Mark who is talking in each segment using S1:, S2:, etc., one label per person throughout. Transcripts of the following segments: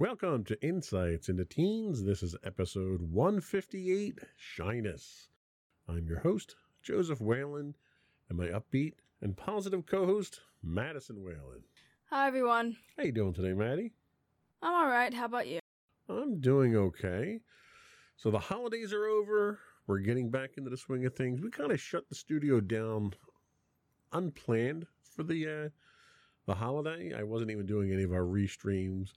S1: Welcome to Insights into Teens. This is episode 158 Shyness. I'm your host, Joseph Whalen, and my upbeat and positive co host, Madison Whalen.
S2: Hi everyone.
S1: How you doing today, Maddie?
S2: I'm all right. How about you?
S1: I'm doing okay. So the holidays are over. We're getting back into the swing of things. We kind of shut the studio down unplanned for the uh, the holiday. I wasn't even doing any of our restreams.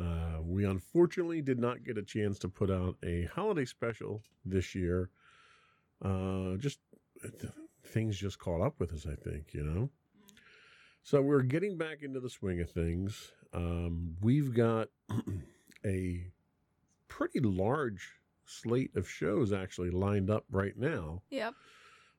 S1: Uh, we unfortunately did not get a chance to put out a holiday special this year. Uh, just things just caught up with us, I think, you know. So we're getting back into the swing of things. Um, we've got a pretty large slate of shows actually lined up right now.
S2: Yep.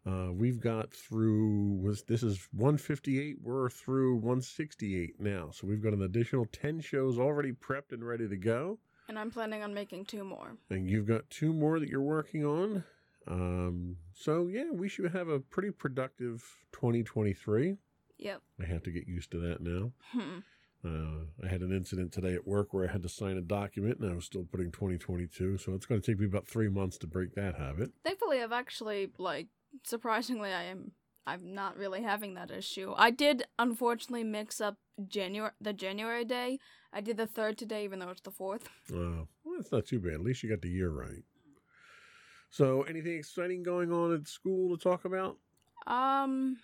S1: Uh, we've got through was this is 158. We're through 168 now, so we've got an additional 10 shows already prepped and ready to go.
S2: And I'm planning on making two more.
S1: And you've got two more that you're working on. Um, so yeah, we should have a pretty productive 2023.
S2: Yep.
S1: I have to get used to that now.
S2: Hmm.
S1: Uh, I had an incident today at work where I had to sign a document and I was still putting 2022, so it's going to take me about three months to break that habit.
S2: Thankfully, I've actually like surprisingly, I am. I'm not really having that issue. I did unfortunately mix up January the January day. I did the third today, even though it's the fourth.
S1: Oh, well, that's not too bad. At least you got the year right. So, anything exciting going on at school to talk about?
S2: Um,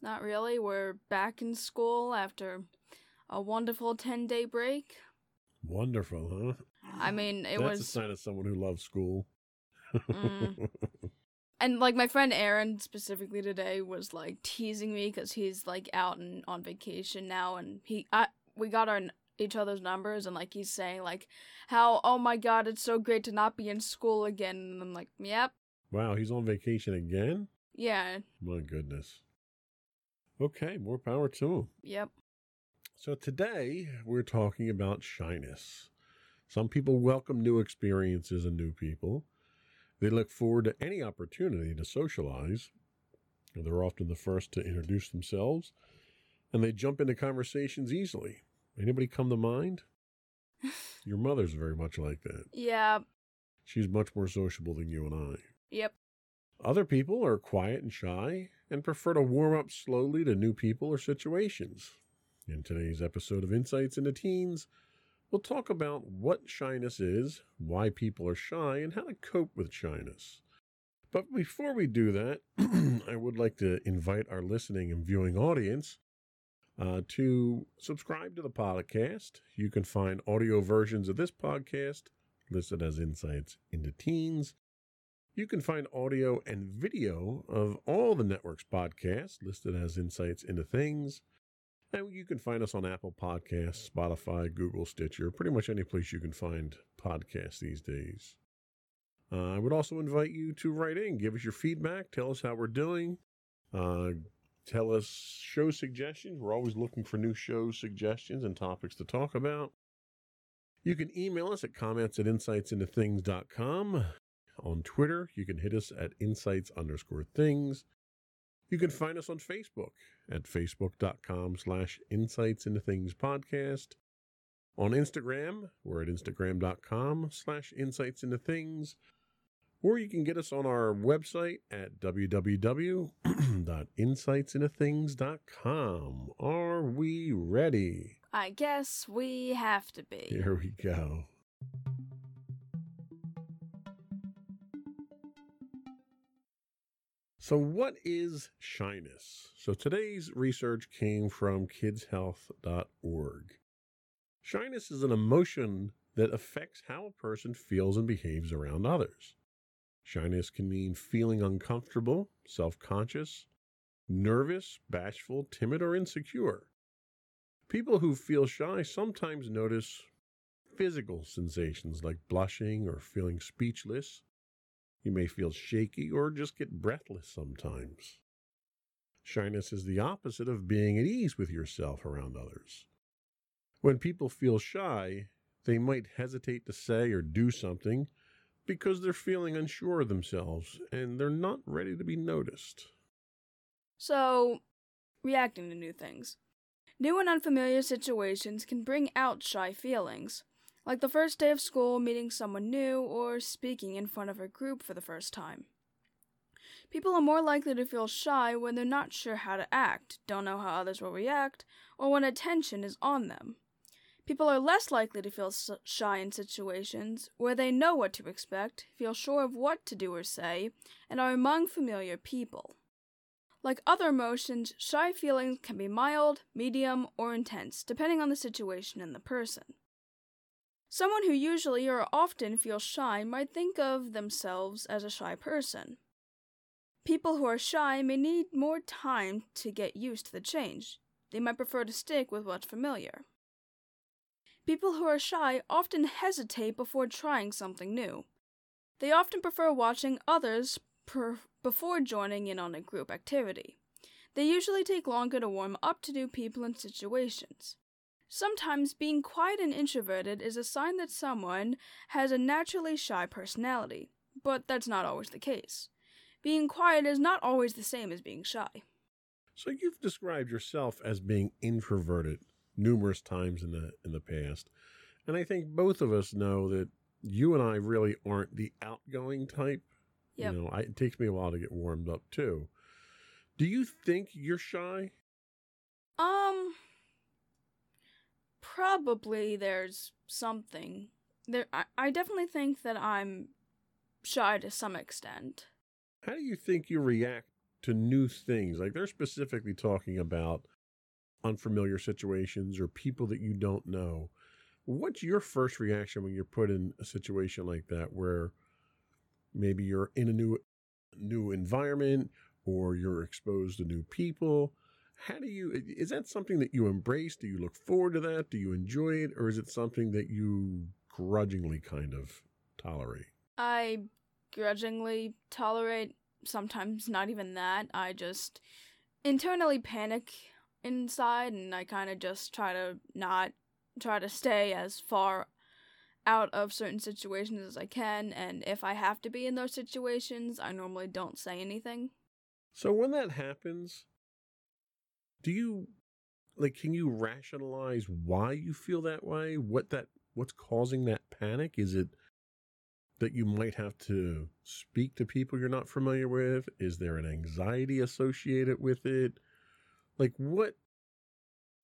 S2: not really. We're back in school after a wonderful ten day break.
S1: Wonderful, huh?
S2: I mean, it
S1: That's
S2: was
S1: a sign of someone who loves school.
S2: Mm. And like my friend Aaron specifically today was like teasing me because he's like out and on vacation now, and he I we got our each other's numbers, and like he's saying like how oh my god it's so great to not be in school again, and I'm like yep
S1: wow, he's on vacation again?
S2: yeah
S1: My goodness. Okay, more power to him.
S2: yep
S1: So, today we're talking about shyness. Some people welcome new experiences and new people. They look forward to any opportunity to socialize. They're often the first to introduce themselves, and they jump into conversations easily. Anybody come to mind? Your mother's very much like that.
S2: yeah
S1: She's much more sociable than you and I.
S2: yep
S1: Other people are quiet and shy and prefer to warm up slowly to new people or situations. In today's episode of Insights into Teens, we'll talk about what shyness is, why people are shy, and how to cope with shyness. But before we do that, I would like to invite our listening and viewing audience uh, to subscribe to the podcast. You can find audio versions of this podcast listed as Insights into Teens. You can find audio and video of all the network's podcasts listed as Insights into Things. And you can find us on Apple Podcasts, Spotify, Google, Stitcher, pretty much any place you can find podcasts these days. Uh, I would also invite you to write in, give us your feedback, tell us how we're doing, uh, tell us show suggestions. We're always looking for new show suggestions and topics to talk about. You can email us at comments at insightsintothings.com. On Twitter, you can hit us at insights underscore things. You can find us on Facebook at facebook.com slash insights into things podcast. On Instagram, we're at instagram.com slash insights into things. Or you can get us on our website at www.insightsintothings.com. Are we ready?
S2: I guess we have to be.
S1: Here we go. So, what is shyness? So, today's research came from kidshealth.org. Shyness is an emotion that affects how a person feels and behaves around others. Shyness can mean feeling uncomfortable, self conscious, nervous, bashful, timid, or insecure. People who feel shy sometimes notice physical sensations like blushing or feeling speechless. You may feel shaky or just get breathless sometimes. Shyness is the opposite of being at ease with yourself around others. When people feel shy, they might hesitate to say or do something because they're feeling unsure of themselves and they're not ready to be noticed.
S2: So, reacting to new things. New and unfamiliar situations can bring out shy feelings, like the first day of school, meeting someone new, or speaking in front of a group for the first time. People are more likely to feel shy when they're not sure how to act, don't know how others will react, or when attention is on them. People are less likely to feel shy in situations where they know what to expect, feel sure of what to do or say, and are among familiar people. Like other emotions, shy feelings can be mild, medium, or intense, depending on the situation and the person. Someone who usually or often feels shy might think of themselves as a shy person. People who are shy may need more time to get used to the change. They might prefer to stick with what's familiar. People who are shy often hesitate before trying something new. They often prefer watching others per- before joining in on a group activity. They usually take longer to warm up to new people and situations. Sometimes being quiet and introverted is a sign that someone has a naturally shy personality, but that's not always the case. Being quiet is not always the same as being shy.
S1: So you've described yourself as being introverted numerous times in the in the past. And I think both of us know that you and I really aren't the outgoing type.
S2: Yep.
S1: You know, I, it takes me a while to get warmed up too. Do you think you're shy?
S2: Um probably there's something. There I, I definitely think that I'm shy to some extent.
S1: How do you think you react to new things? Like they're specifically talking about unfamiliar situations or people that you don't know. What's your first reaction when you're put in a situation like that where maybe you're in a new new environment or you're exposed to new people? How do you is that something that you embrace? Do you look forward to that? Do you enjoy it or is it something that you grudgingly kind of tolerate?
S2: I grudgingly tolerate sometimes not even that. I just internally panic inside and I kind of just try to not try to stay as far out of certain situations as I can and if I have to be in those situations, I normally don't say anything.
S1: So when that happens, do you like can you rationalize why you feel that way? What that what's causing that panic? Is it that you might have to speak to people you're not familiar with? Is there an anxiety associated with it? like what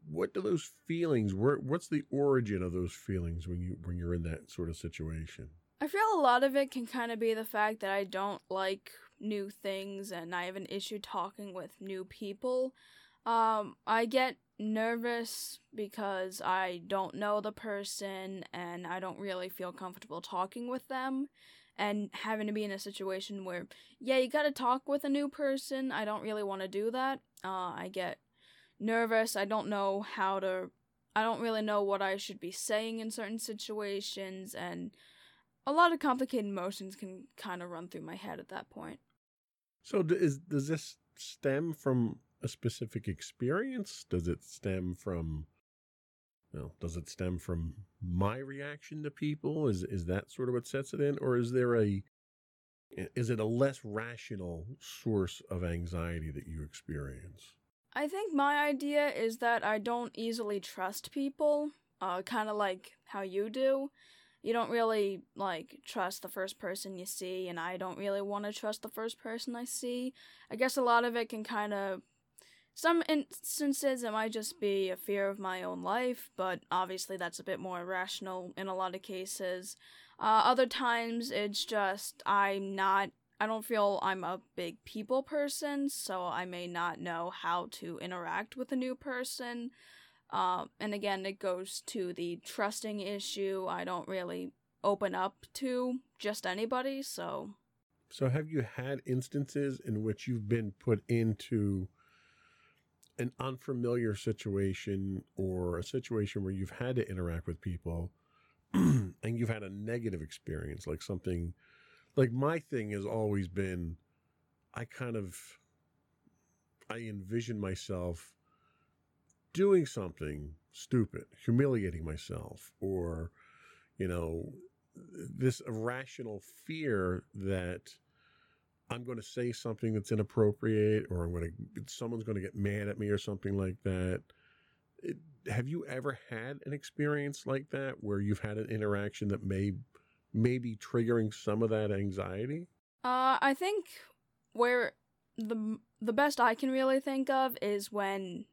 S1: what do those feelings where what's the origin of those feelings when you when you're in that sort of situation
S2: I feel a lot of it can kind of be the fact that I don't like new things and I have an issue talking with new people. Um, I get nervous because I don't know the person and I don't really feel comfortable talking with them and having to be in a situation where yeah, you got to talk with a new person. I don't really want to do that. Uh, I get nervous. I don't know how to I don't really know what I should be saying in certain situations and a lot of complicated emotions can kind of run through my head at that point.
S1: So is does this stem from a specific experience? Does it stem from well, does it stem from my reaction to people? Is is that sort of what sets it in or is there a is it a less rational source of anxiety that you experience?
S2: I think my idea is that I don't easily trust people, uh, kind of like how you do. You don't really, like, trust the first person you see, and I don't really want to trust the first person I see. I guess a lot of it can kind of. Some instances it might just be a fear of my own life, but obviously that's a bit more irrational in a lot of cases. Uh, other times it's just I'm not I don't feel I'm a big people person, so I may not know how to interact with a new person. Um, and again, it goes to the trusting issue. I don't really open up to just anybody, so.
S1: So, have you had instances in which you've been put into an unfamiliar situation or a situation where you've had to interact with people and you've had a negative experience, like something like my thing has always been I kind of I envision myself doing something stupid, humiliating myself, or, you know, this irrational fear that I'm going to say something that's inappropriate or I'm going to, someone's going to get mad at me or something like that. It, have you ever had an experience like that where you've had an interaction that may, may be triggering some of that anxiety?
S2: Uh, I think where the the best I can really think of is when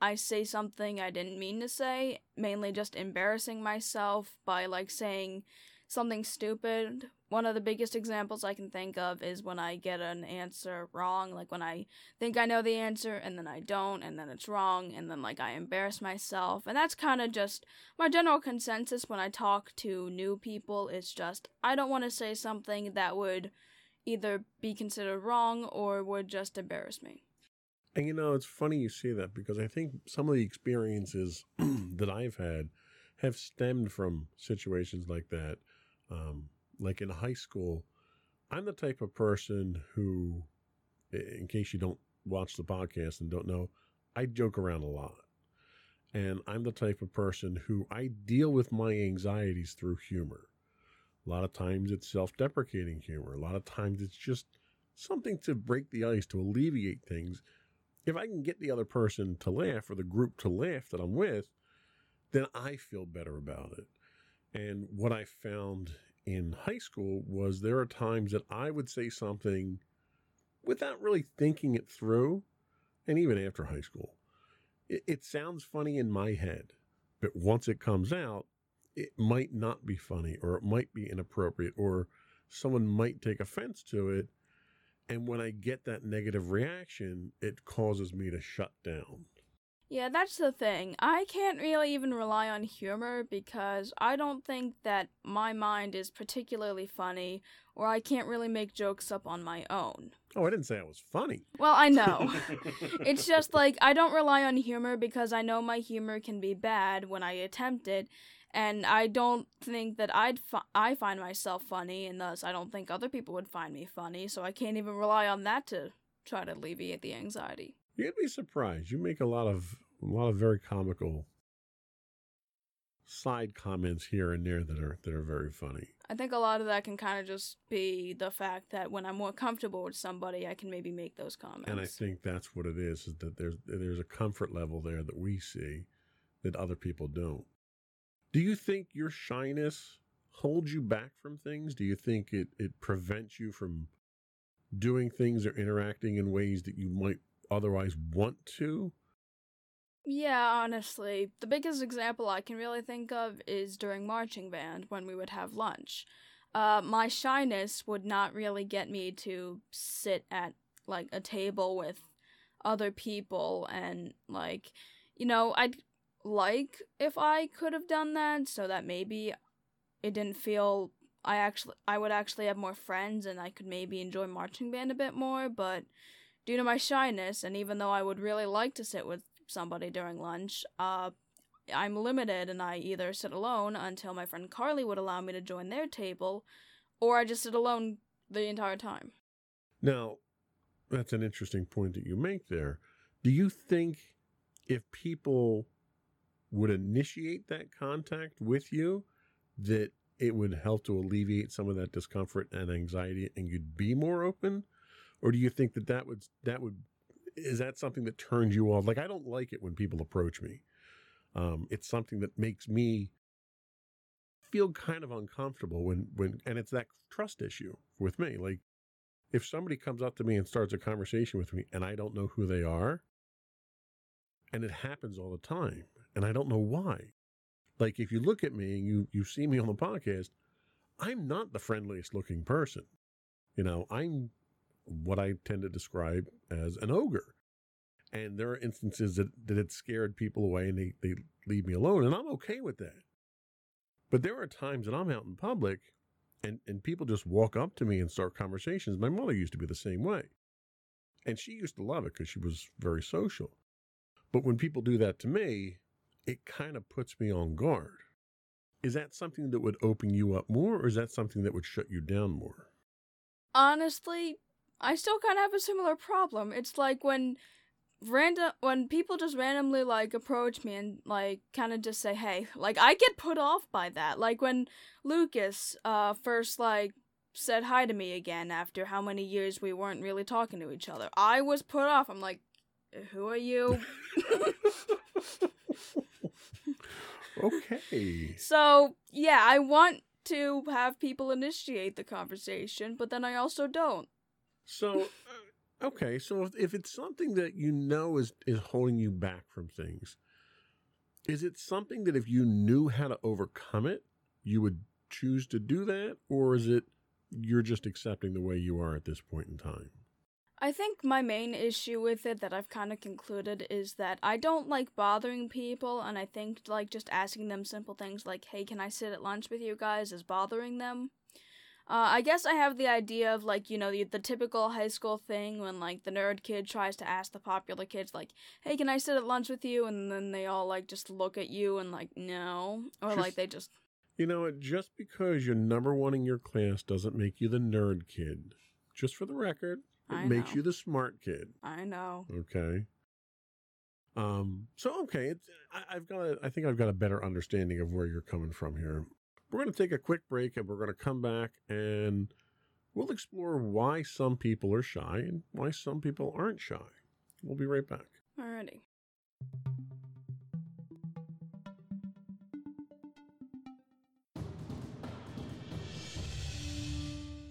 S2: I say something I didn't mean to say, mainly just embarrassing myself by like saying something stupid. One of the biggest examples I can think of is when I get an answer wrong, like when I think I know the answer and then I don't, and then it's wrong, and then like I embarrass myself. And that's kind of just my general consensus when I talk to new people. It's just I don't want to say something that would either be considered wrong or would just embarrass me.
S1: And you know, it's funny you say that because I think some of the experiences that I've had have stemmed from situations like that. Um, like in high school, I'm the type of person who, in case you don't watch the podcast and don't know, I joke around a lot. And I'm the type of person who I deal with my anxieties through humor. A lot of times it's self deprecating humor. A lot of times it's just something to break the ice, to alleviate things if I can get the other person to laugh or the group to laugh that I'm with, then I feel better about it. And what I found in high school was there are times that I would say something without really thinking it through, and even after high school. It, it sounds funny in my head, but once it comes out, it might not be funny or it might be inappropriate or someone might take offense to it and when I get that negative reaction, it causes me to shut down.
S2: Yeah, that's the thing. I can't really even rely on humor because I don't think that my mind is particularly funny, or I can't really make jokes up on my own.
S1: Oh, I didn't say I was funny.
S2: Well, I know. it's just like I don't rely on humor because I know my humor can be bad when I attempt it, and I don't think that I'd fi- I find myself funny, and thus I don't think other people would find me funny. So I can't even rely on that to try to alleviate the anxiety.
S1: You'd be surprised. You make a lot of a lot of very comical side comments here and there that are that are very funny.
S2: I think a lot of that can kind of just be the fact that when I'm more comfortable with somebody, I can maybe make those comments.
S1: And I think that's what it is: is that there's there's a comfort level there that we see that other people don't. Do you think your shyness holds you back from things? Do you think it, it prevents you from doing things or interacting in ways that you might otherwise want to?
S2: Yeah, honestly. The biggest example I can really think of is during marching band when we would have lunch. Uh, my shyness would not really get me to sit at like a table with other people and like you know I'd like if I could have done that so that maybe it didn't feel I actually I would actually have more friends and I could maybe enjoy marching band a bit more, but due to my shyness and even though I would really like to sit with somebody during lunch, uh I'm limited and I either sit alone until my friend Carly would allow me to join their table or I just sit alone the entire time.
S1: Now, that's an interesting point that you make there. Do you think if people would initiate that contact with you, that it would help to alleviate some of that discomfort and anxiety and you'd be more open? Or do you think that that would, that would, is that something that turns you off? Like, I don't like it when people approach me. Um, it's something that makes me feel kind of uncomfortable when, when, and it's that trust issue with me. Like, if somebody comes up to me and starts a conversation with me and I don't know who they are, and it happens all the time, and I don't know why. Like if you look at me and you you see me on the podcast, I'm not the friendliest looking person. You know, I'm what I tend to describe as an ogre. And there are instances that, that it scared people away and they, they leave me alone. And I'm okay with that. But there are times that I'm out in public and, and people just walk up to me and start conversations. My mother used to be the same way. And she used to love it because she was very social. But when people do that to me, it kind of puts me on guard. Is that something that would open you up more, or is that something that would shut you down more?
S2: Honestly, I still kind of have a similar problem. It's like when random when people just randomly like approach me and like kind of just say hey like i get put off by that. Like when lucas uh first like said hi to me again after how many years we weren't really talking to each other i was put off. I'm like who are you?
S1: Okay.
S2: So yeah i want to have people initiate the conversation but then i also don't
S1: so uh, Okay, so if, if it's something that you know is is holding you back from things, is it something that if you knew how to overcome it, you would choose to do that, or is it you're just accepting the way you are at this point in time?
S2: I think my main issue with it that I've kind of concluded is that I don't like bothering people, and I think like just asking them simple things like, "Hey, can I sit at lunch with you guys?" is bothering them. Uh, I guess I have the idea of like you know the, the typical high school thing when like the nerd kid tries to ask the popular kids like, "Hey, can I sit at lunch with you?" and then they all like just look at you and like no, or just, like they just.
S1: You know, just because you're number one in your class doesn't make you the nerd kid. Just for the record, it I makes know. you the smart kid.
S2: I know.
S1: Okay. Um. So okay, it's I, I've got. A, I think I've got a better understanding of where you're coming from here. We're going to take a quick break and we're going to come back and we'll explore why some people are shy and why some people aren't shy. We'll be right back.
S2: Alrighty.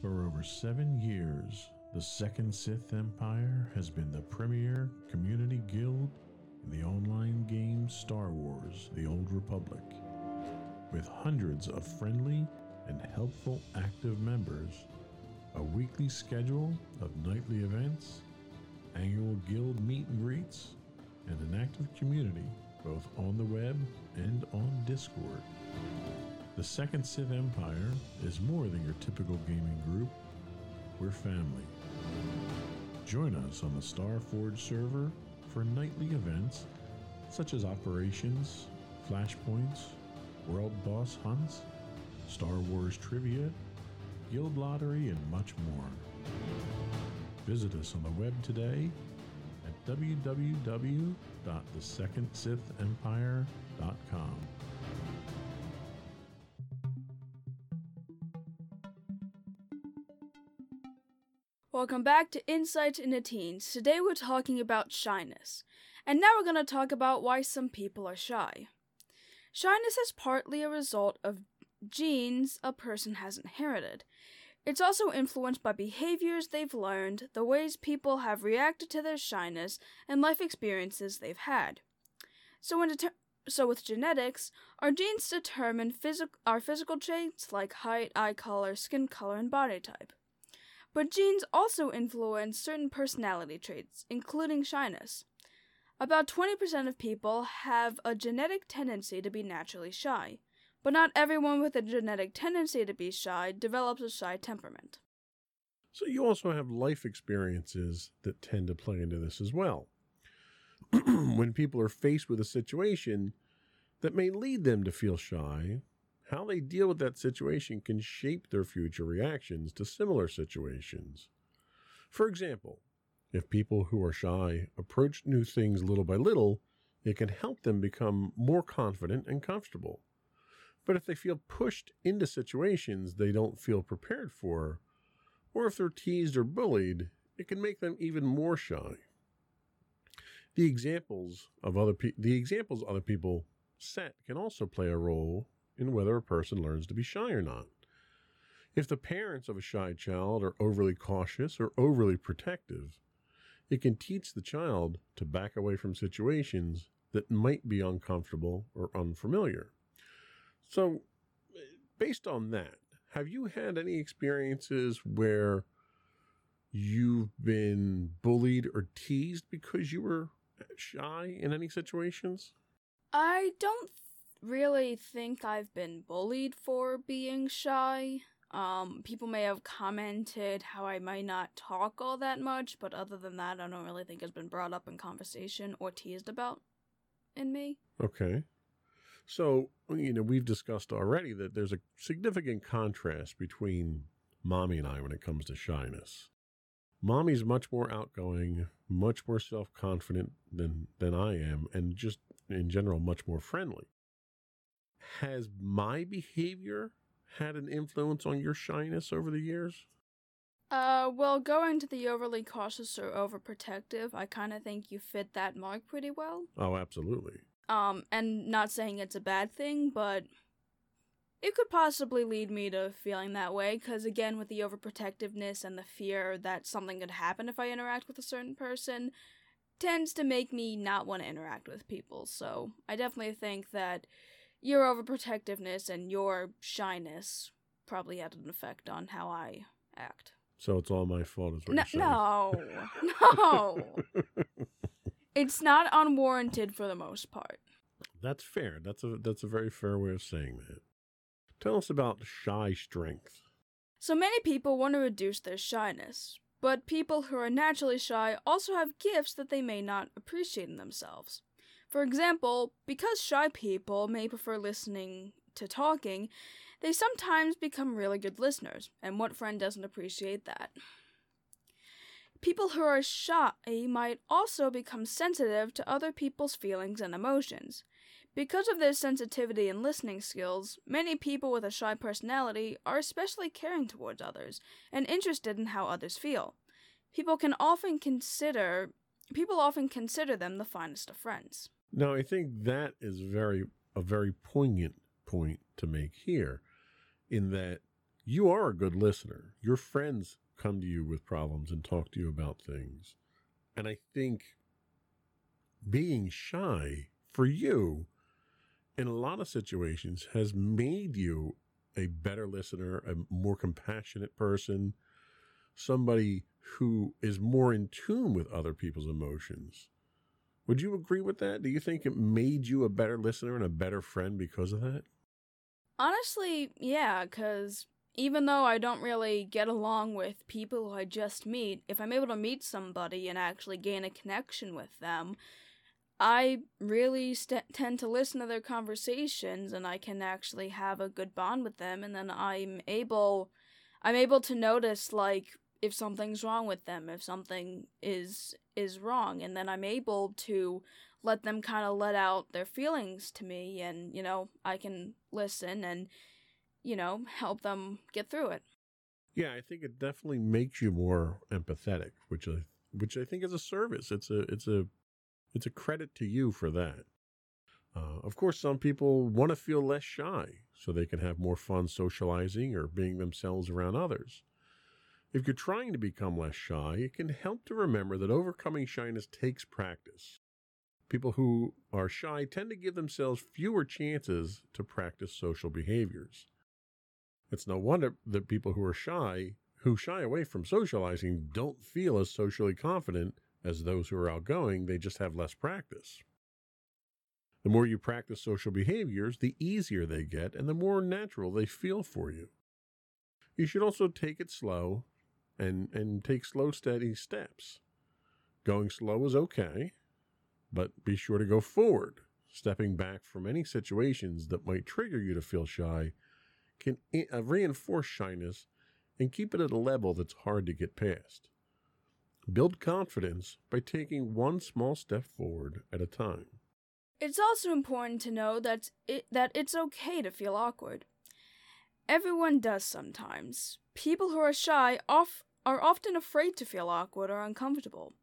S1: For over seven years, the Second Sith Empire has been the premier community guild in the online game Star Wars The Old Republic with hundreds of friendly and helpful active members, a weekly schedule of nightly events, annual guild meet and greets, and an active community both on the web and on Discord. The Second Sith Empire is more than your typical gaming group. We're family. Join us on the Starforge server for nightly events such as operations, flashpoints, world boss hunts, Star Wars trivia, guild lottery, and much more. Visit us on the web today at www.thesecondsithempire.com.
S2: Welcome back to Insights into Teens. Today we're talking about shyness. And now we're going to talk about why some people are shy. Shyness is partly a result of genes a person has inherited. It's also influenced by behaviors they've learned, the ways people have reacted to their shyness, and life experiences they've had. So, deter- so with genetics, our genes determine phys- our physical traits like height, eye color, skin color, and body type. But genes also influence certain personality traits, including shyness. About 20% of people have a genetic tendency to be naturally shy, but not everyone with a genetic tendency to be shy develops a shy temperament.
S1: So you also have life experiences that tend to play into this as well. when people are faced with a situation that may lead them to feel shy, how they deal with that situation can shape their future reactions to similar situations. For example, if people who are shy approach new things little by little, it can help them become more confident and comfortable. But if they feel pushed into situations they don't feel prepared for, or if they're teased or bullied, it can make them even more shy. The examples of other pe- the examples other people set can also play a role in whether a person learns to be shy or not. If the parents of a shy child are overly cautious or overly protective, it can teach the child to back away from situations that might be uncomfortable or unfamiliar. So, based on that, have you had any experiences where you've been bullied or teased because you were shy in any situations?
S2: I don't really think I've been bullied for being shy. Um, people may have commented how I might not talk all that much, but other than that, I don't really think it's been brought up in conversation or teased about in me.
S1: Okay. So, you know, we've discussed already that there's a significant contrast between mommy and I when it comes to shyness. Mommy's much more outgoing, much more self confident than, than I am, and just in general, much more friendly. Has my behavior had an influence on your shyness over the years?
S2: Uh, well, going to the overly cautious or overprotective, I kind of think you fit that mark pretty well.
S1: Oh, absolutely.
S2: Um, and not saying it's a bad thing, but it could possibly lead me to feeling that way, because again, with the overprotectiveness and the fear that something could happen if I interact with a certain person, tends to make me not want to interact with people. So I definitely think that your overprotectiveness and your shyness probably had an effect on how I act.
S1: So it's all my fault, is what
S2: No,
S1: you're saying.
S2: no, no. it's not unwarranted for the most part.
S1: That's fair. That's a that's a very fair way of saying that. Tell us about shy strength.
S2: So many people want to reduce their shyness, but people who are naturally shy also have gifts that they may not appreciate in themselves. For example, because shy people may prefer listening to talking, they sometimes become really good listeners, and what friend doesn't appreciate that? People who are shy might also become sensitive to other people's feelings and emotions. Because of their sensitivity and listening skills, many people with a shy personality are especially caring towards others and interested in how others feel. People can often consider people often consider them the finest of friends.
S1: Now, I think that is very a very poignant point to make here, in that you are a good listener. Your friends come to you with problems and talk to you about things, and I think being shy for you in a lot of situations has made you a better listener, a more compassionate person, somebody who is more in tune with other people's emotions. Would you agree with that? Do you think it made you a better listener and a better friend because of that?
S2: Honestly, yeah, because even though I don't really get along with people who I just meet, if I'm able to meet somebody and actually gain a connection with them, I really st- tend to listen to their conversations and I can actually have a good bond with them and then I'm able I'm able to notice like if something's wrong with them, if something is is wrong and then I'm able to let them kind of let out their feelings to me and you know, I can listen and you know, help them get through it.
S1: Yeah, I think it definitely makes you more empathetic, which I which I think is a service. It's a it's a it's a credit to you for that. Uh, of course, some people want to feel less shy so they can have more fun socializing or being themselves around others. If you're trying to become less shy, it can help to remember that overcoming shyness takes practice. People who are shy tend to give themselves fewer chances to practice social behaviors. It's no wonder that people who are shy, who shy away from socializing, don't feel as socially confident as those who are outgoing, they just have less practice. The more you practice social behaviors, the easier they get and the more natural they feel for you. You should also take it slow and, and take slow, steady steps. Going slow is okay, but be sure to go forward. Stepping back from any situations that might trigger you to feel shy can uh, reinforce shyness and keep it at a level that's hard to get past. Build confidence by taking one small step forward at a time.
S2: It's also important to know that it, that it's okay to feel awkward. Everyone does sometimes. People who are shy off, are often afraid to feel awkward or uncomfortable.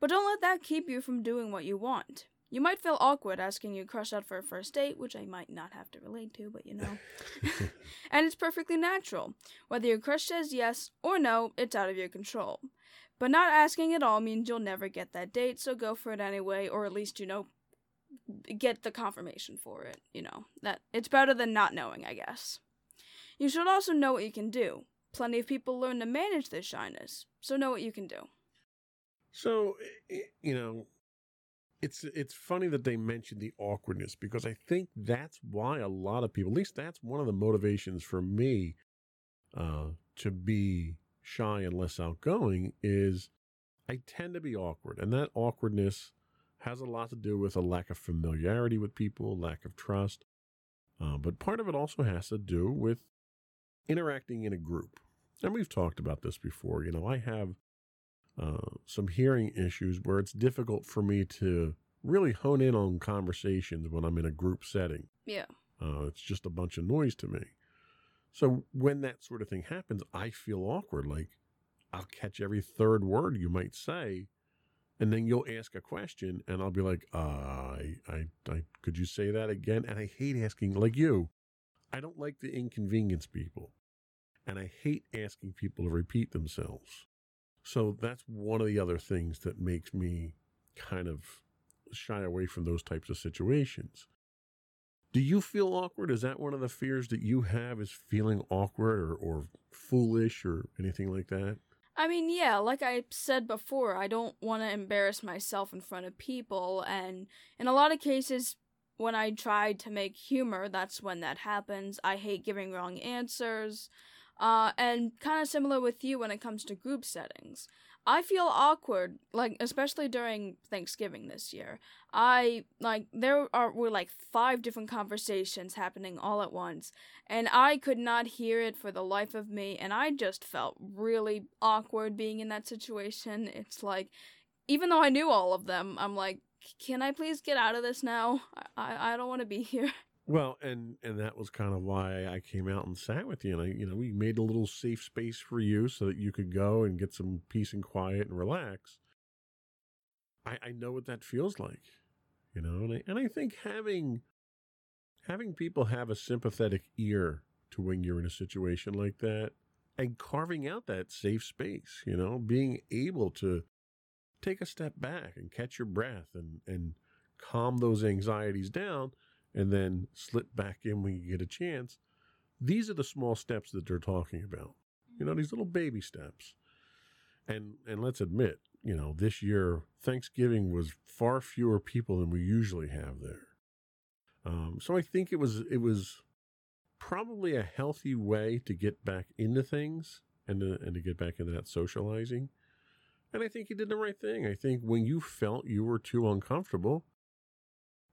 S2: But don't let that keep you from doing what you want. You might feel awkward asking your crush out for a first date, which I might not have to relate to, but you know. and it's perfectly natural. Whether your crush says yes or no, it's out of your control. But not asking at all means you'll never get that date, so go for it anyway, or at least, you know, get the confirmation for it, you know. That it's better than not knowing, I guess. You should also know what you can do. Plenty of people learn to manage their shyness. So know what you can do.
S1: So, you know, it's it's funny that they mentioned the awkwardness because I think that's why a lot of people, at least that's one of the motivations for me uh, to be shy and less outgoing, is I tend to be awkward, and that awkwardness has a lot to do with a lack of familiarity with people, lack of trust. Uh, but part of it also has to do with interacting in a group. And we've talked about this before. You know, I have uh, some hearing issues where it's difficult for me to really hone in on conversations when I'm in a group setting.
S2: Yeah.
S1: Uh, it's just a bunch of noise to me. So when that sort of thing happens, I feel awkward. Like I'll catch every third word you might say, and then you'll ask a question, and I'll be like, uh, I, I, I, could you say that again? And I hate asking, like you, I don't like to inconvenience people, and I hate asking people to repeat themselves. So that's one of the other things that makes me kind of shy away from those types of situations. Do you feel awkward? Is that one of the fears that you have is feeling awkward or, or foolish or anything like that?
S2: I mean, yeah, like I said before, I don't want to embarrass myself in front of people, and in a lot of cases, when I try to make humor, that's when that happens. I hate giving wrong answers. Uh, and kind of similar with you when it comes to group settings. I feel awkward, like especially during Thanksgiving this year. I like there are were like five different conversations happening all at once, and I could not hear it for the life of me, and I just felt really awkward being in that situation. It's like, even though I knew all of them, I'm like, can I please get out of this now? I I don't want to be here.
S1: Well, and and that was kind of why I came out and sat with you, and I, you know, we made a little safe space for you so that you could go and get some peace and quiet and relax. I I know what that feels like, you know, and I and I think having having people have a sympathetic ear to when you're in a situation like that, and carving out that safe space, you know, being able to take a step back and catch your breath and and calm those anxieties down and then slip back in when you get a chance. These are the small steps that they're talking about. You know, these little baby steps. And and let's admit, you know, this year Thanksgiving was far fewer people than we usually have there. Um, so I think it was it was probably a healthy way to get back into things and to, and to get back into that socializing. And I think you did the right thing. I think when you felt you were too uncomfortable,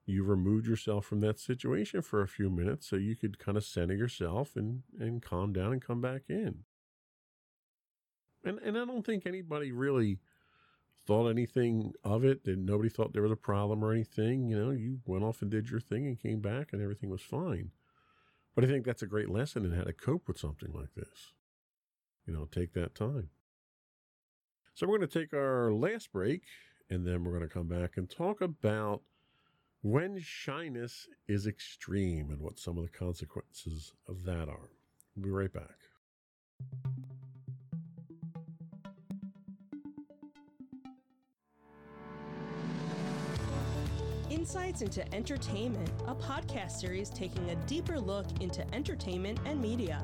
S1: you removed yourself from that situation for a few minutes so you could kind of center yourself and, and calm down and come back in. And and I don't think anybody really thought anything of it, and nobody thought there was a problem or anything. You know, you went off and did your thing and came back and everything was fine. But I think that's a great lesson in how to cope with something like this. You know, take that time. So we're going to take our last break and then we're going to come back and talk about when shyness is extreme and what some of the consequences of that are. We'll be right back.
S3: Insights into Entertainment, a podcast series taking a deeper look into entertainment and media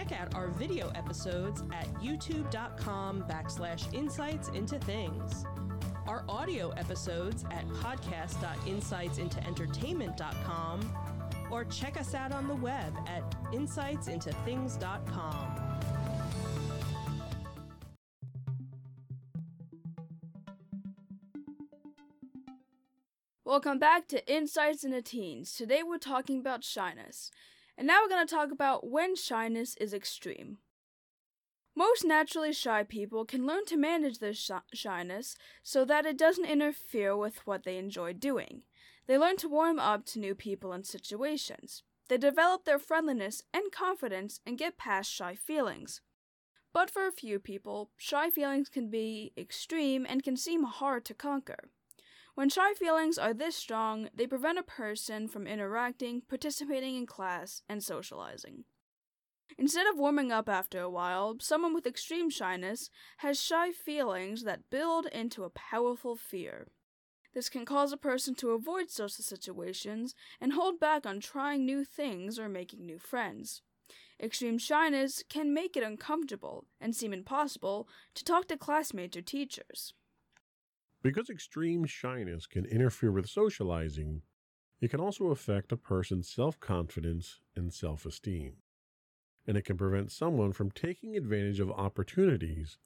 S3: check out our video episodes at youtube.com backslash insights into things. Our audio episodes at podcast.insightsintoentertainment.com or check us out on the web at insightsintothings.com.
S2: Welcome back to Insights into Teens. Today we're talking about shyness. And now we're going to talk about when shyness is extreme. Most naturally shy people can learn to manage their sh- shyness so that it doesn't interfere with what they enjoy doing. They learn to warm up to new people and situations. they develop their friendliness and confidence and get past shy feelings. But for a few people, shy feelings can be extreme and can seem hard to conquer. When shy feelings are this strong, they prevent a person from interacting, participating in class, and socializing. Instead of warming up after a while, someone with extreme shyness has shy feelings that build into a powerful fear. This can cause a person to avoid social situations and hold back on trying new things or making new friends. Extreme shyness can make it uncomfortable and seem impossible to talk to classmates or teachers.
S1: Because extreme shyness can interfere with socializing, it can also affect a person's self confidence and self esteem. And it can prevent someone from taking advantage of opportunities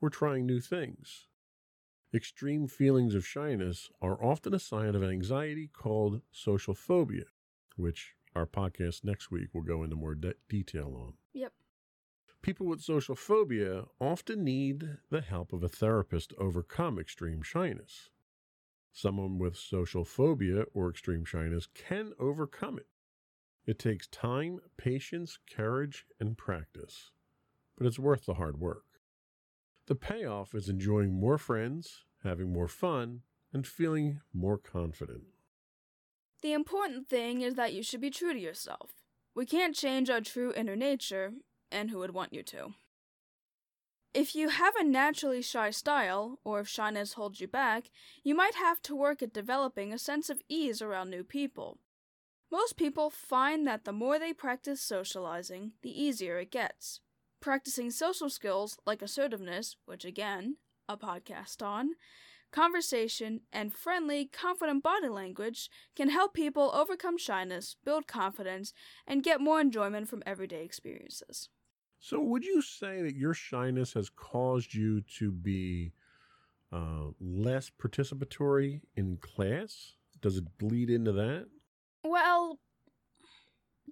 S1: or trying new things. Extreme feelings of shyness are often a sign of anxiety called social phobia, which our podcast next week will go into more de- detail on. People with social phobia often need the help of a therapist to overcome extreme shyness. Someone with social phobia or extreme shyness can overcome it. It takes time, patience, courage, and practice, but it's worth the hard work. The payoff is enjoying more friends, having more fun, and feeling more confident.
S2: The important thing is that you should be true to yourself. We can't change our true inner nature, and who would want you to? If you have a naturally shy style, or if shyness holds you back, you might have to work at developing a sense of ease around new people. Most people find that the more they practice socializing, the easier it gets. Practicing social skills like assertiveness, which again, a podcast on, conversation, and friendly, confident body language can help people overcome shyness, build confidence, and get more enjoyment from everyday experiences.
S1: So, would you say that your shyness has caused you to be uh, less participatory in class? Does it bleed into that?
S2: Well,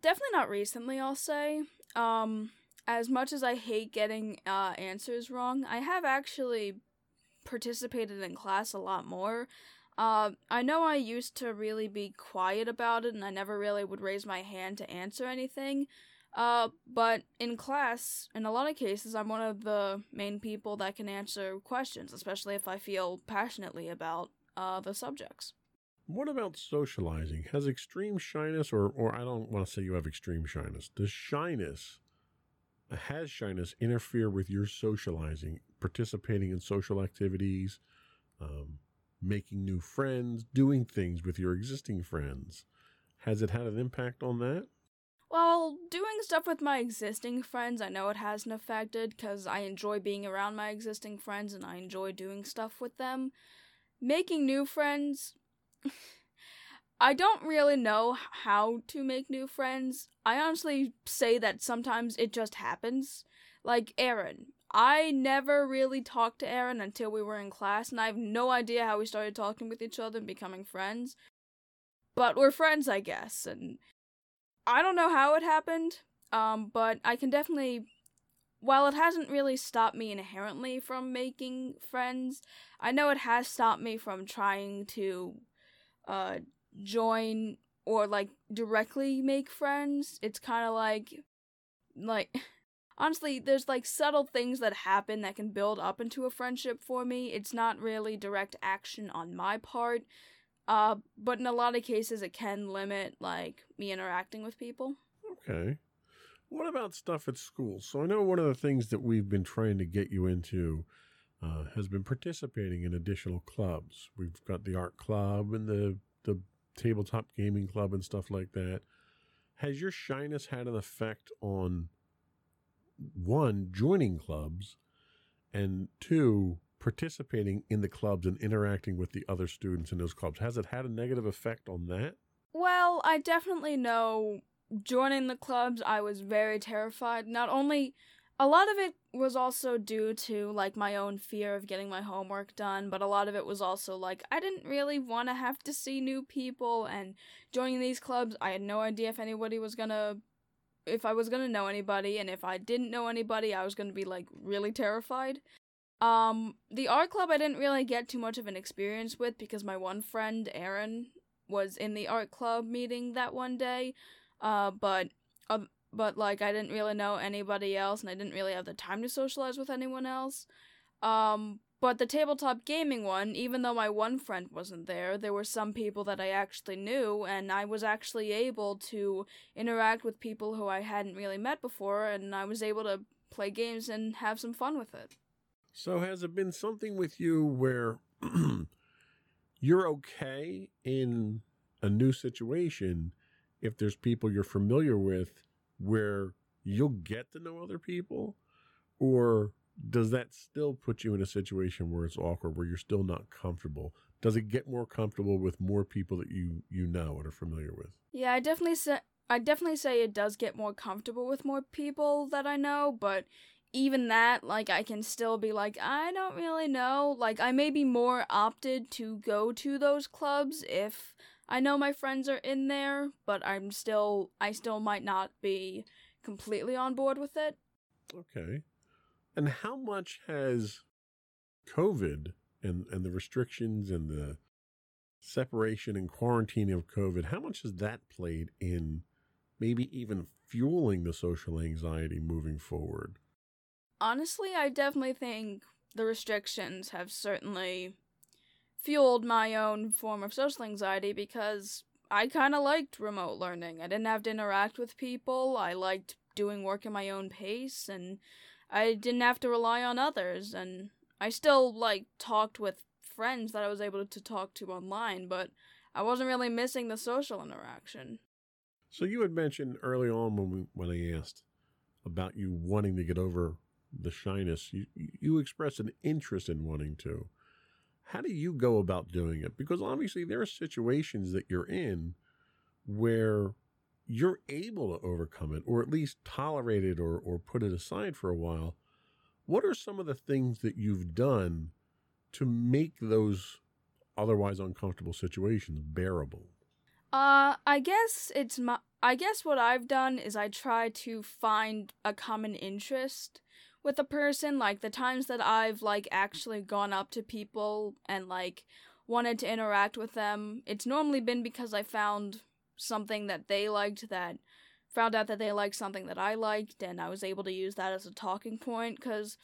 S2: definitely not recently, I'll say. Um, as much as I hate getting uh, answers wrong, I have actually participated in class a lot more. Uh, I know I used to really be quiet about it and I never really would raise my hand to answer anything. Uh, but in class, in a lot of cases, I'm one of the main people that can answer questions, especially if I feel passionately about uh, the subjects.
S1: What about socializing? Has extreme shyness, or, or I don't want to say you have extreme shyness, does shyness, has shyness interfere with your socializing participating in social activities, um, making new friends, doing things with your existing friends. Has it had an impact on that?
S2: Well, doing stuff with my existing friends, I know it hasn't affected because I enjoy being around my existing friends and I enjoy doing stuff with them. Making new friends, I don't really know how to make new friends. I honestly say that sometimes it just happens. Like Aaron, I never really talked to Aaron until we were in class, and I have no idea how we started talking with each other and becoming friends. But we're friends, I guess, and I don't know how it happened, um, but I can definitely. While it hasn't really stopped me inherently from making friends, I know it has stopped me from trying to uh, join or like directly make friends. It's kind of like like honestly, there's like subtle things that happen that can build up into a friendship for me. It's not really direct action on my part, uh, but in a lot of cases, it can limit like me interacting with people.
S1: Okay. What about stuff at school? So I know one of the things that we've been trying to get you into uh, has been participating in additional clubs. We've got the art club and the the tabletop gaming club and stuff like that. Has your shyness had an effect on one, joining clubs, and two, participating in the clubs and interacting with the other students in those clubs? Has it had a negative effect on that?
S2: Well, I definitely know joining the clubs, I was very terrified. Not only a lot of it was also due to like my own fear of getting my homework done, but a lot of it was also like I didn't really want to have to see new people and joining these clubs, I had no idea if anybody was to if I was gonna know anybody, and if I didn't know anybody, I was gonna be like really terrified. Um, the art club I didn't really get too much of an experience with because my one friend Aaron was in the art club meeting that one day. Uh, but uh, but like I didn't really know anybody else, and I didn't really have the time to socialize with anyone else. Um, but the tabletop gaming one, even though my one friend wasn't there, there were some people that I actually knew, and I was actually able to interact with people who I hadn't really met before, and I was able to play games and have some fun with it.
S1: So, has it been something with you where you're okay in a new situation if there's people you're familiar with where you'll get to know other people? Or does that still put you in a situation where it's awkward, where you're still not comfortable? Does it get more comfortable with more people that you you know and are familiar with?
S2: Yeah, I definitely say I definitely say it does get more comfortable with more people that I know, but even that, like, I can still be like, I don't really know. Like, I may be more opted to go to those clubs if I know my friends are in there, but I'm still, I still might not be completely on board with it.
S1: Okay. And how much has COVID and, and the restrictions and the separation and quarantine of COVID, how much has that played in maybe even fueling the social anxiety moving forward?
S2: Honestly, I definitely think the restrictions have certainly fueled my own form of social anxiety because I kind of liked remote learning. I didn't have to interact with people. I liked doing work at my own pace and I didn't have to rely on others and I still like talked with friends that I was able to talk to online, but I wasn't really missing the social interaction.
S1: So you had mentioned early on when we, when I asked about you wanting to get over the shyness, you you expressed an interest in wanting to. How do you go about doing it? Because obviously there are situations that you're in where you're able to overcome it or at least tolerate it or, or put it aside for a while. What are some of the things that you've done to make those otherwise uncomfortable situations bearable?
S2: Uh, I guess it's my. I guess what I've done is I try to find a common interest with a person. Like the times that I've like actually gone up to people and like wanted to interact with them, it's normally been because I found something that they liked that found out that they liked something that I liked and I was able to use that as a talking point cuz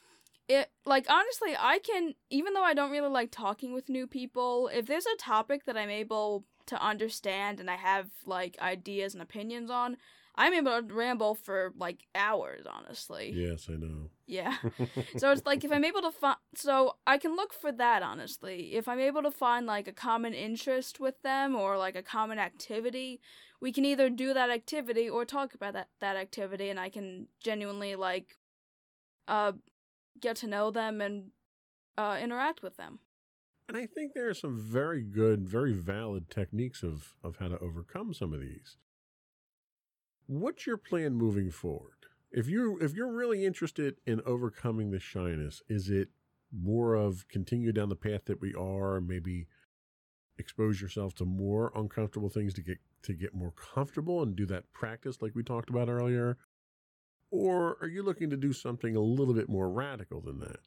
S2: it like honestly I can even though I don't really like talking with new people, if there's a topic that I'm able to understand and I have like ideas and opinions on, I'm able to ramble for like hours, honestly.
S1: Yes, I know.
S2: Yeah. so it's like if I'm able to find, so I can look for that, honestly. If I'm able to find like a common interest with them or like a common activity, we can either do that activity or talk about that, that activity and I can genuinely like, uh, get to know them and, uh, interact with them.
S1: And I think there are some very good, very valid techniques of, of how to overcome some of these. What's your plan moving forward? If you if you're really interested in overcoming the shyness, is it more of continue down the path that we are, maybe expose yourself to more uncomfortable things to get to get more comfortable and do that practice like we talked about earlier? Or are you looking to do something a little bit more radical than that?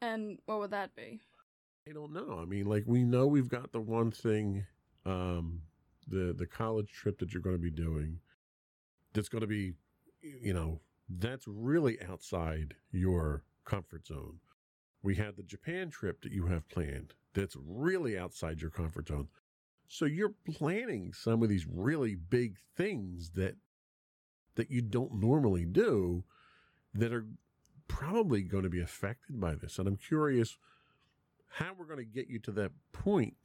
S2: And what would that be?
S1: I don't know. I mean, like we know we've got the one thing, um, the the college trip that you're going to be doing. That's going to be, you know, that's really outside your comfort zone. We had the Japan trip that you have planned. That's really outside your comfort zone. So you're planning some of these really big things that that you don't normally do that are probably going to be affected by this. And I'm curious how we're going to get you to that point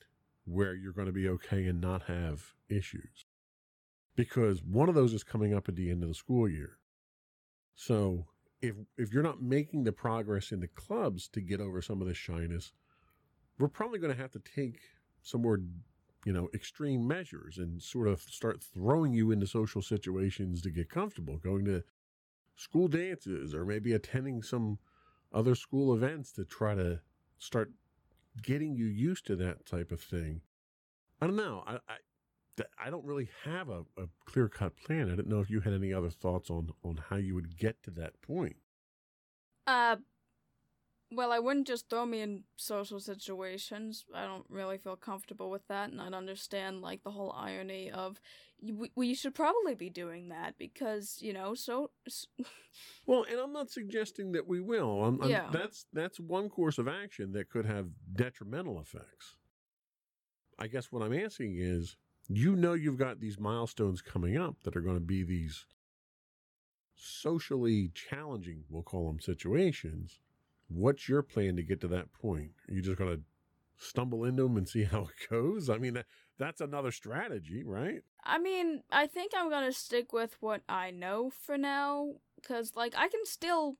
S1: where you're going to be okay and not have issues. Because one of those is coming up at the end of the school year. So if if you're not making the progress in the clubs to get over some of the shyness, we're probably going to have to take some more, you know, extreme measures and sort of start throwing you into social situations to get comfortable, going to school dances or maybe attending some other school events to try to start getting you used to that type of thing. I don't know. I I, I don't really have a, a clear cut plan. I didn't know if you had any other thoughts on on how you would get to that point.
S2: Uh, well, I wouldn't just throw me in social situations. I don't really feel comfortable with that, and I'd understand like the whole irony of we, we should probably be doing that because you know so. s-
S1: Well, and I'm not suggesting that we will. I'm, I'm-
S2: Yeah.
S1: That's that's one course of action that could have detrimental effects. I guess what I'm asking is, you know, you've got these milestones coming up that are going to be these socially challenging, we'll call them situations. What's your plan to get to that point? Are you just going to stumble into them and see how it goes? I mean, that, that's another strategy, right?
S2: I mean, I think I'm gonna stick with what I know for now, cause like I can still.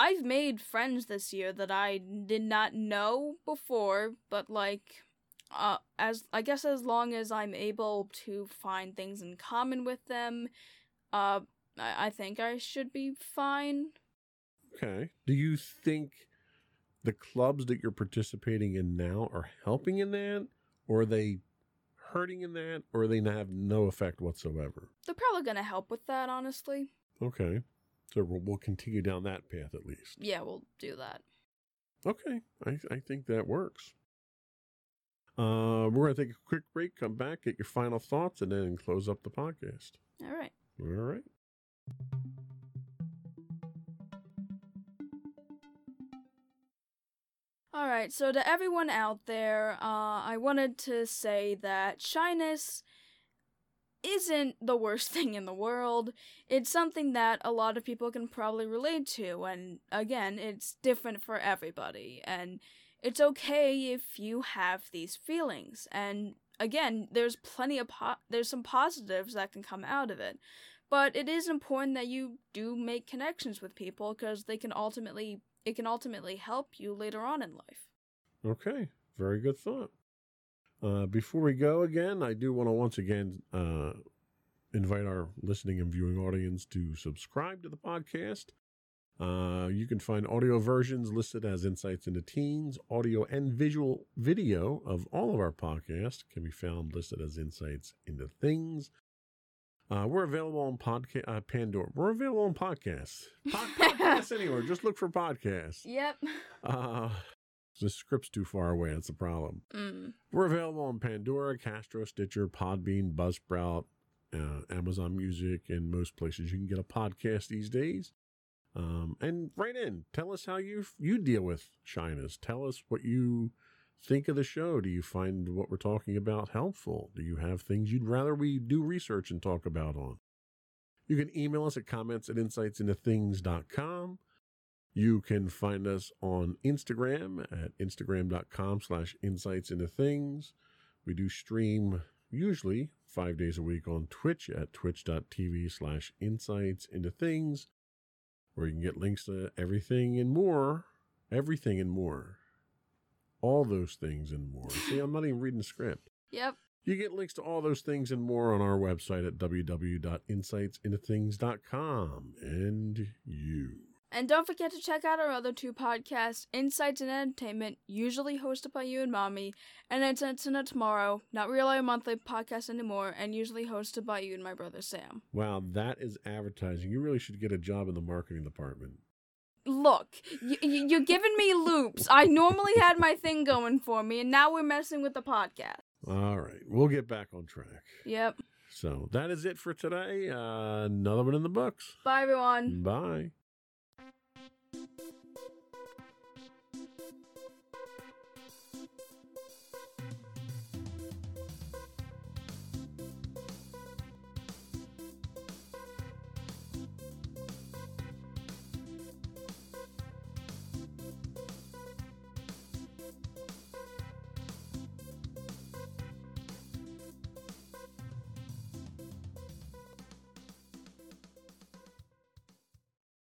S2: I've made friends this year that I did not know before, but like, uh, as I guess as long as I'm able to find things in common with them, uh, I, I think I should be fine.
S1: Okay. Do you think the clubs that you're participating in now are helping in that, or are they hurting in that, or they have no effect whatsoever?
S2: They're probably gonna help with that, honestly.
S1: Okay. So we'll, we'll continue down that path at least.
S2: Yeah, we'll do that.
S1: Okay. I, I think that works. Uh, we're going to take a quick break, come back, get your final thoughts, and then close up the podcast.
S2: All right.
S1: All right.
S2: All right, so to everyone out there, uh, I wanted to say that shyness isn't the worst thing in the world. It's something that a lot of people can probably relate to, and again, it's different for everybody. And it's okay if you have these feelings. And again, there's plenty of po- there's some positives that can come out of it. But it is important that you do make connections with people because they can ultimately it can ultimately help you later on in life.
S1: Okay, very good thought. Uh, before we go again, I do want to once again uh, invite our listening and viewing audience to subscribe to the podcast. Uh, you can find audio versions listed as Insights into Teens. Audio and visual video of all of our podcasts can be found listed as Insights into Things. Uh, we're available on podcast uh, Pandora. We're available on podcasts. Pod- podcasts anywhere. Just look for podcasts.
S2: Yep.
S1: Uh, the script's too far away. That's the problem.
S2: Mm.
S1: We're available on Pandora, Castro, Stitcher, Podbean, Buzzsprout, uh, Amazon Music, and most places you can get a podcast these days. Um, and write in. Tell us how you you deal with shyness. Tell us what you think of the show. Do you find what we're talking about helpful? Do you have things you'd rather we do research and talk about on? You can email us at comments at insightsintothings.com. You can find us on Instagram at instagram.com slash insights into things. We do stream usually five days a week on Twitch at twitch.tv slash insights into things, where you can get links to everything and more. Everything and more. All those things and more. See, I'm not even reading the script.
S2: Yep.
S1: You get links to all those things and more on our website at www.insightsintothings.com. And you.
S2: And don't forget to check out our other two podcasts, Insights into Entertainment, usually hosted by you and Mommy, and Insights into Tomorrow, not really a monthly podcast anymore, and usually hosted by you and my brother Sam.
S1: Wow, that is advertising. You really should get a job in the marketing department.
S2: Look, y- y- you're giving me loops. I normally had my thing going for me, and now we're messing with the podcast.
S1: All right, we'll get back on track.
S2: Yep.
S1: So that is it for today. Uh, another one in the books.
S2: Bye, everyone.
S1: Bye.